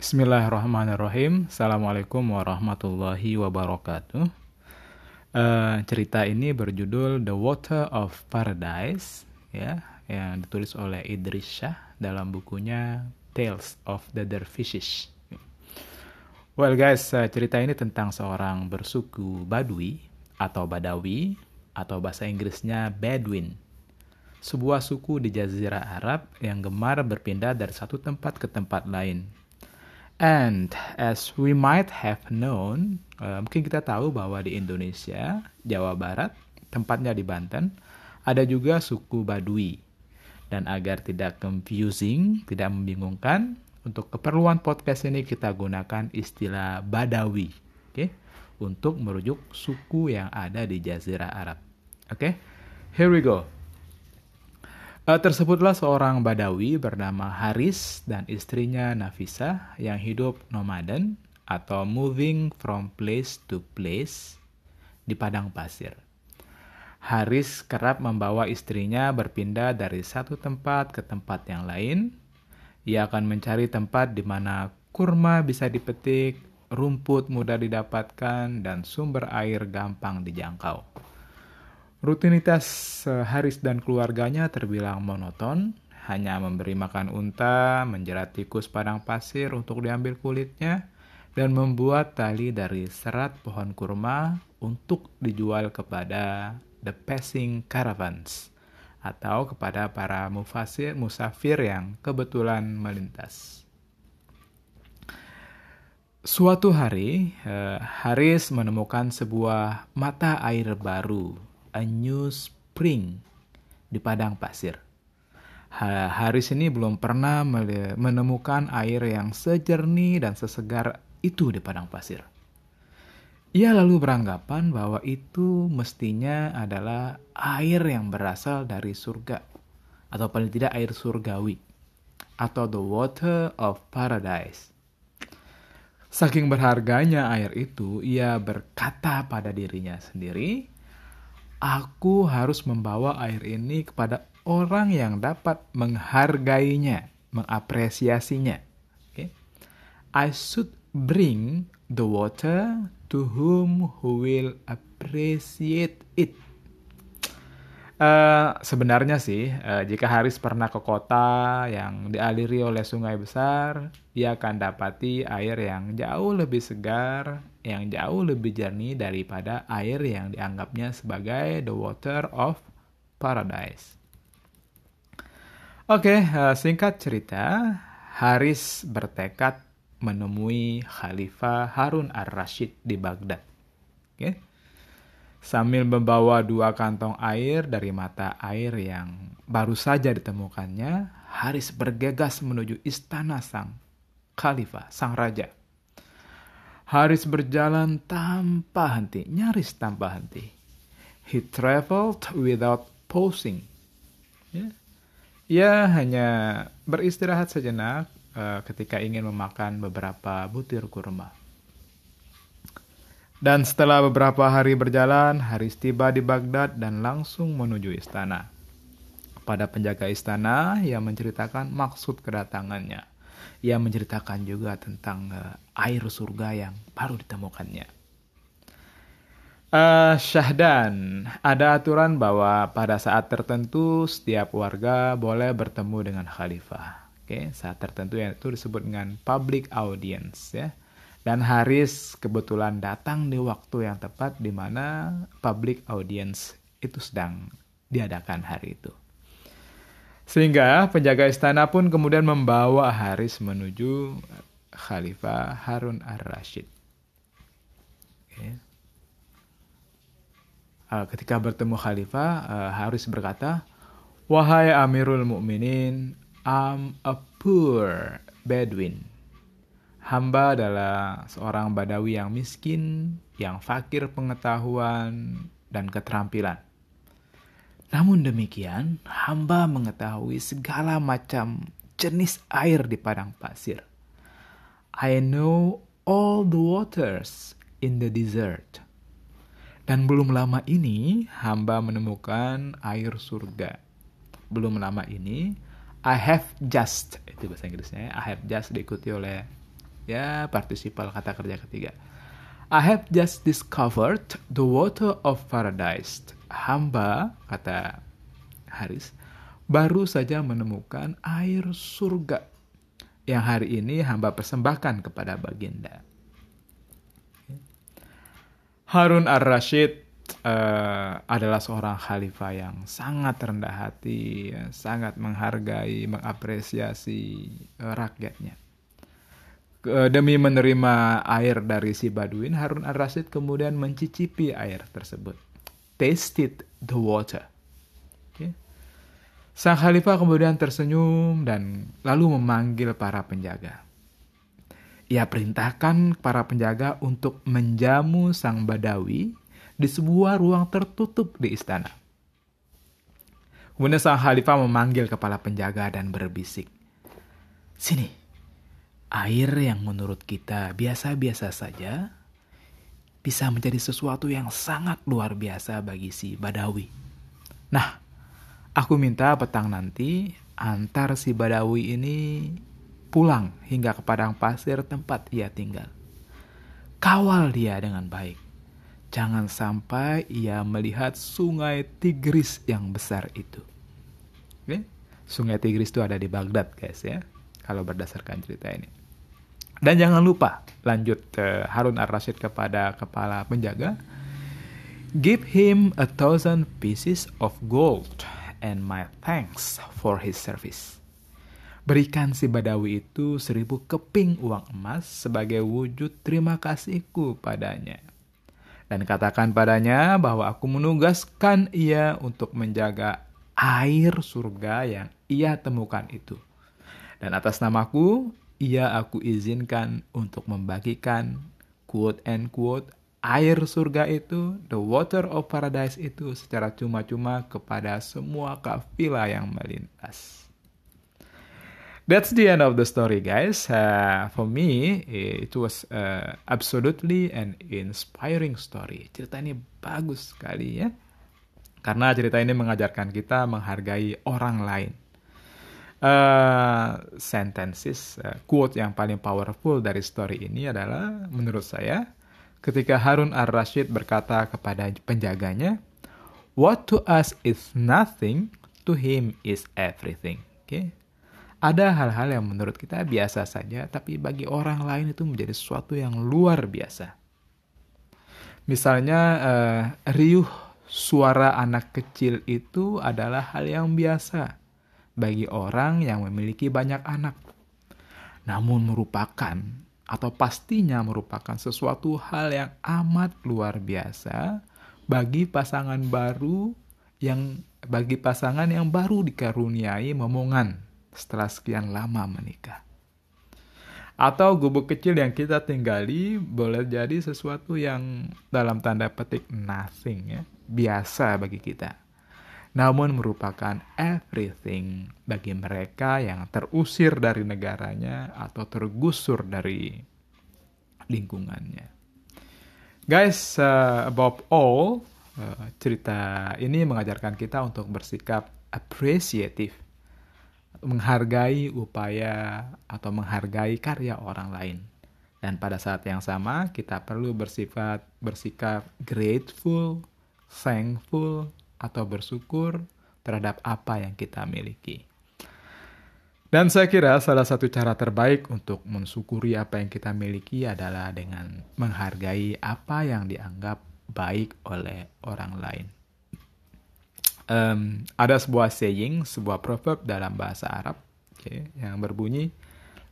Bismillahirrahmanirrahim. Assalamualaikum warahmatullahi wabarakatuh. Uh, cerita ini berjudul The Water of Paradise, ya, yang ditulis oleh Idris Shah dalam bukunya Tales of the Dervishes. Well guys, uh, cerita ini tentang seorang bersuku Badui atau Badawi atau bahasa Inggrisnya Bedouin. Sebuah suku di Jazirah Arab yang gemar berpindah dari satu tempat ke tempat lain And as we might have known, uh, mungkin kita tahu bahwa di Indonesia, Jawa Barat, tempatnya di Banten, ada juga suku Badui. Dan agar tidak confusing, tidak membingungkan, untuk keperluan podcast ini kita gunakan istilah Badawi, oke? Okay? Untuk merujuk suku yang ada di Jazirah Arab. Oke, okay? here we go. Uh, tersebutlah seorang Badawi bernama Haris dan istrinya Nafisa yang hidup nomaden atau moving from place to place di padang pasir. Haris kerap membawa istrinya berpindah dari satu tempat ke tempat yang lain. Ia akan mencari tempat di mana kurma bisa dipetik, rumput mudah didapatkan, dan sumber air gampang dijangkau. Rutinitas Haris dan keluarganya terbilang monoton, hanya memberi makan unta, menjerat tikus padang pasir untuk diambil kulitnya, dan membuat tali dari serat pohon kurma untuk dijual kepada the passing caravans atau kepada para mufasir, musafir yang kebetulan melintas. Suatu hari, eh, Haris menemukan sebuah mata air baru a new spring di padang pasir. Haris ini belum pernah menemukan air yang sejernih dan sesegar itu di padang pasir. Ia lalu beranggapan bahwa itu mestinya adalah air yang berasal dari surga, atau paling tidak air surgawi, atau the water of paradise. Saking berharganya air itu, ia berkata pada dirinya sendiri, aku harus membawa air ini kepada orang yang dapat menghargainya, mengapresiasinya. Okay? I should bring the water to whom who will appreciate it. Uh, sebenarnya sih, uh, jika Haris pernah ke kota yang dialiri oleh sungai besar, ia akan dapati air yang jauh lebih segar, yang jauh lebih jernih daripada air yang dianggapnya sebagai the water of paradise. Oke, okay, eh, singkat cerita, Haris bertekad menemui Khalifah Harun ar-Rashid di Baghdad. Oke. Okay? sambil membawa dua kantong air dari mata air yang baru saja ditemukannya, Haris bergegas menuju istana sang khalifah, sang raja. Haris berjalan tanpa henti, nyaris tanpa henti. He traveled without pausing. Ya. Ia hanya beristirahat sejenak uh, ketika ingin memakan beberapa butir kurma. Dan setelah beberapa hari berjalan, Haris tiba di Baghdad dan langsung menuju istana. Pada penjaga istana, ia menceritakan maksud kedatangannya. Ia menceritakan juga tentang uh, air surga yang baru ditemukannya. Uh, Syahdan, ada aturan bahwa pada saat tertentu setiap warga boleh bertemu dengan khalifah. Oke, okay? saat tertentu itu disebut dengan public audience ya. Dan Haris kebetulan datang di waktu yang tepat di mana public audience itu sedang diadakan hari itu. Sehingga penjaga istana pun kemudian membawa Haris menuju Khalifah Harun ar-Rashid. Okay. Uh, ketika bertemu Khalifah, uh, Haris berkata, Wahai Amirul Mukminin, I'm a poor Bedouin Hamba adalah seorang badawi yang miskin, yang fakir pengetahuan dan keterampilan. Namun demikian, hamba mengetahui segala macam jenis air di padang pasir. I know all the waters in the desert. Dan belum lama ini, hamba menemukan air surga. Belum lama ini, I have just, itu bahasa Inggrisnya, I have just diikuti oleh Ya, partisipal kata kerja ketiga. I have just discovered the water of paradise. Hamba, kata Haris, baru saja menemukan air surga yang hari ini hamba persembahkan kepada baginda. Harun ar-Rashid uh, adalah seorang khalifah yang sangat rendah hati, ya, sangat menghargai, mengapresiasi uh, rakyatnya. Demi menerima air dari si Baduin, Harun ar-Rashid kemudian mencicipi air tersebut. Tasted the water. Sang khalifah kemudian tersenyum dan lalu memanggil para penjaga. Ia perintahkan para penjaga untuk menjamu sang Badawi di sebuah ruang tertutup di istana. Kemudian sang khalifah memanggil kepala penjaga dan berbisik. Sini, air yang menurut kita biasa-biasa saja bisa menjadi sesuatu yang sangat luar biasa bagi si Badawi. Nah, aku minta petang nanti antar si Badawi ini pulang hingga ke padang pasir tempat ia tinggal. Kawal dia dengan baik. Jangan sampai ia melihat sungai Tigris yang besar itu. Oke? Sungai Tigris itu ada di Baghdad, guys ya. Kalau berdasarkan cerita ini. Dan jangan lupa, lanjut uh, Harun ar-Rasyid kepada kepala penjaga. Give him a thousand pieces of gold and my thanks for his service. Berikan si Badawi itu seribu keping uang emas sebagai wujud terima kasihku padanya. Dan katakan padanya bahwa aku menugaskan ia untuk menjaga air surga yang ia temukan itu. Dan atas namaku, ia aku izinkan untuk membagikan quote and quote air surga itu, the water of paradise itu secara cuma-cuma kepada semua kafilah yang melintas. that's the end of the story, guys. Uh, for me, it was uh, absolutely an inspiring story. Cerita ini bagus sekali ya, karena cerita ini mengajarkan kita menghargai orang lain. Uh, sentences, uh, quote yang paling powerful dari story ini adalah, menurut saya, ketika Harun ar-Rashid berkata kepada penjaganya, "What to us is nothing, to him is everything." Oke, okay? Ada hal-hal yang menurut kita biasa saja, tapi bagi orang lain itu menjadi sesuatu yang luar biasa. Misalnya, uh, riuh suara anak kecil itu adalah hal yang biasa bagi orang yang memiliki banyak anak. Namun merupakan atau pastinya merupakan sesuatu hal yang amat luar biasa bagi pasangan baru yang bagi pasangan yang baru dikaruniai momongan setelah sekian lama menikah. Atau gubuk kecil yang kita tinggali boleh jadi sesuatu yang dalam tanda petik nothing ya, biasa bagi kita. Namun merupakan everything bagi mereka yang terusir dari negaranya atau tergusur dari lingkungannya. Guys, uh, above all, uh, cerita ini mengajarkan kita untuk bersikap appreciative menghargai upaya atau menghargai karya orang lain. Dan pada saat yang sama kita perlu bersifat bersikap grateful, thankful atau bersyukur terhadap apa yang kita miliki. Dan saya kira salah satu cara terbaik untuk mensyukuri apa yang kita miliki adalah dengan menghargai apa yang dianggap baik oleh orang lain um, ada sebuah saying, sebuah proverb dalam bahasa Arab okay, yang berbunyi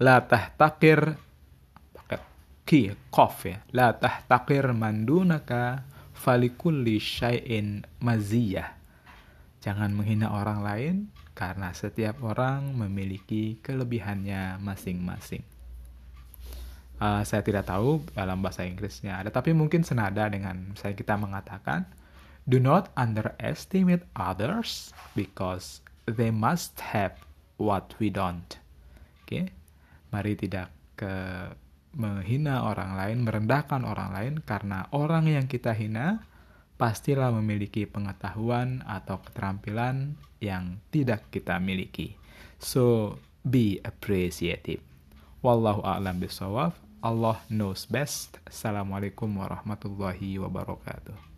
la tahtakir pakai ki kof ya la tahtakir mandunaka falikulli syai'in maziyah jangan menghina orang lain karena setiap orang memiliki kelebihannya masing-masing uh, saya tidak tahu dalam bahasa Inggrisnya ada tapi mungkin senada dengan saya kita mengatakan Do not underestimate others because they must have what we don't. Oke, okay? mari tidak ke menghina orang lain, merendahkan orang lain karena orang yang kita hina pastilah memiliki pengetahuan atau keterampilan yang tidak kita miliki. So, be appreciative. Wallahu a'lam bishawab. Allah knows best. Assalamualaikum warahmatullahi wabarakatuh.